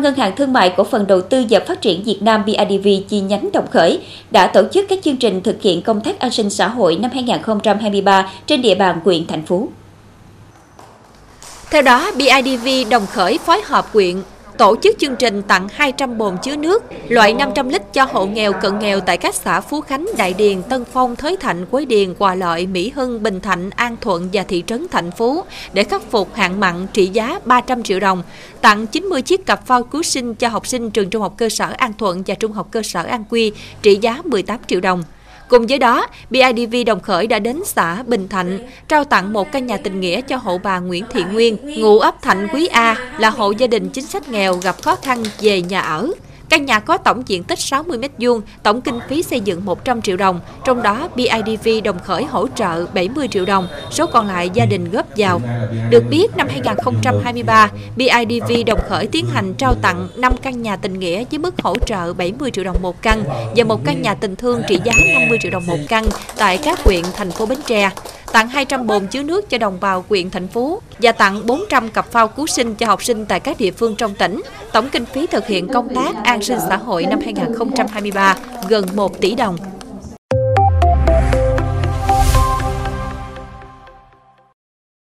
Ngân hàng Thương mại Cổ phần Đầu tư và Phát triển Việt Nam BIDV chi nhánh Đồng Khởi đã tổ chức các chương trình thực hiện công tác an sinh xã hội năm 2023 trên địa bàn huyện, thành phố. Theo đó, BIDV Đồng Khởi phối hợp quyện tổ chức chương trình tặng 200 bồn chứa nước loại 500 lít cho hộ nghèo cận nghèo tại các xã Phú Khánh, Đại Điền, Tân Phong, Thới Thạnh, Quế Điền, Hòa Lợi, Mỹ Hưng, Bình Thạnh, An Thuận và thị trấn Thạnh Phú để khắc phục hạn mặn trị giá 300 triệu đồng, tặng 90 chiếc cặp phao cứu sinh cho học sinh trường trung học cơ sở An Thuận và trung học cơ sở An Quy trị giá 18 triệu đồng. Cùng với đó, BIDV Đồng Khởi đã đến xã Bình Thạnh trao tặng một căn nhà tình nghĩa cho hộ bà Nguyễn Thị Nguyên, ngụ ấp Thạnh Quý A, là hộ gia đình chính sách nghèo gặp khó khăn về nhà ở. Căn nhà có tổng diện tích 60 m2, tổng kinh phí xây dựng 100 triệu đồng, trong đó BIDV Đồng Khởi hỗ trợ 70 triệu đồng, số còn lại gia đình góp vào. Được biết, năm 2023, BIDV Đồng Khởi tiến hành trao tặng 5 căn nhà tình nghĩa với mức hỗ trợ 70 triệu đồng một căn và một căn nhà tình thương trị giá 50 triệu đồng một căn tại các huyện thành phố Bến Tre tặng 200 bồn chứa nước cho đồng bào huyện thành phố và tặng 400 cặp phao cứu sinh cho học sinh tại các địa phương trong tỉnh. Tổng kinh phí thực hiện công tác an sinh xã hội năm 2023 gần 1 tỷ đồng.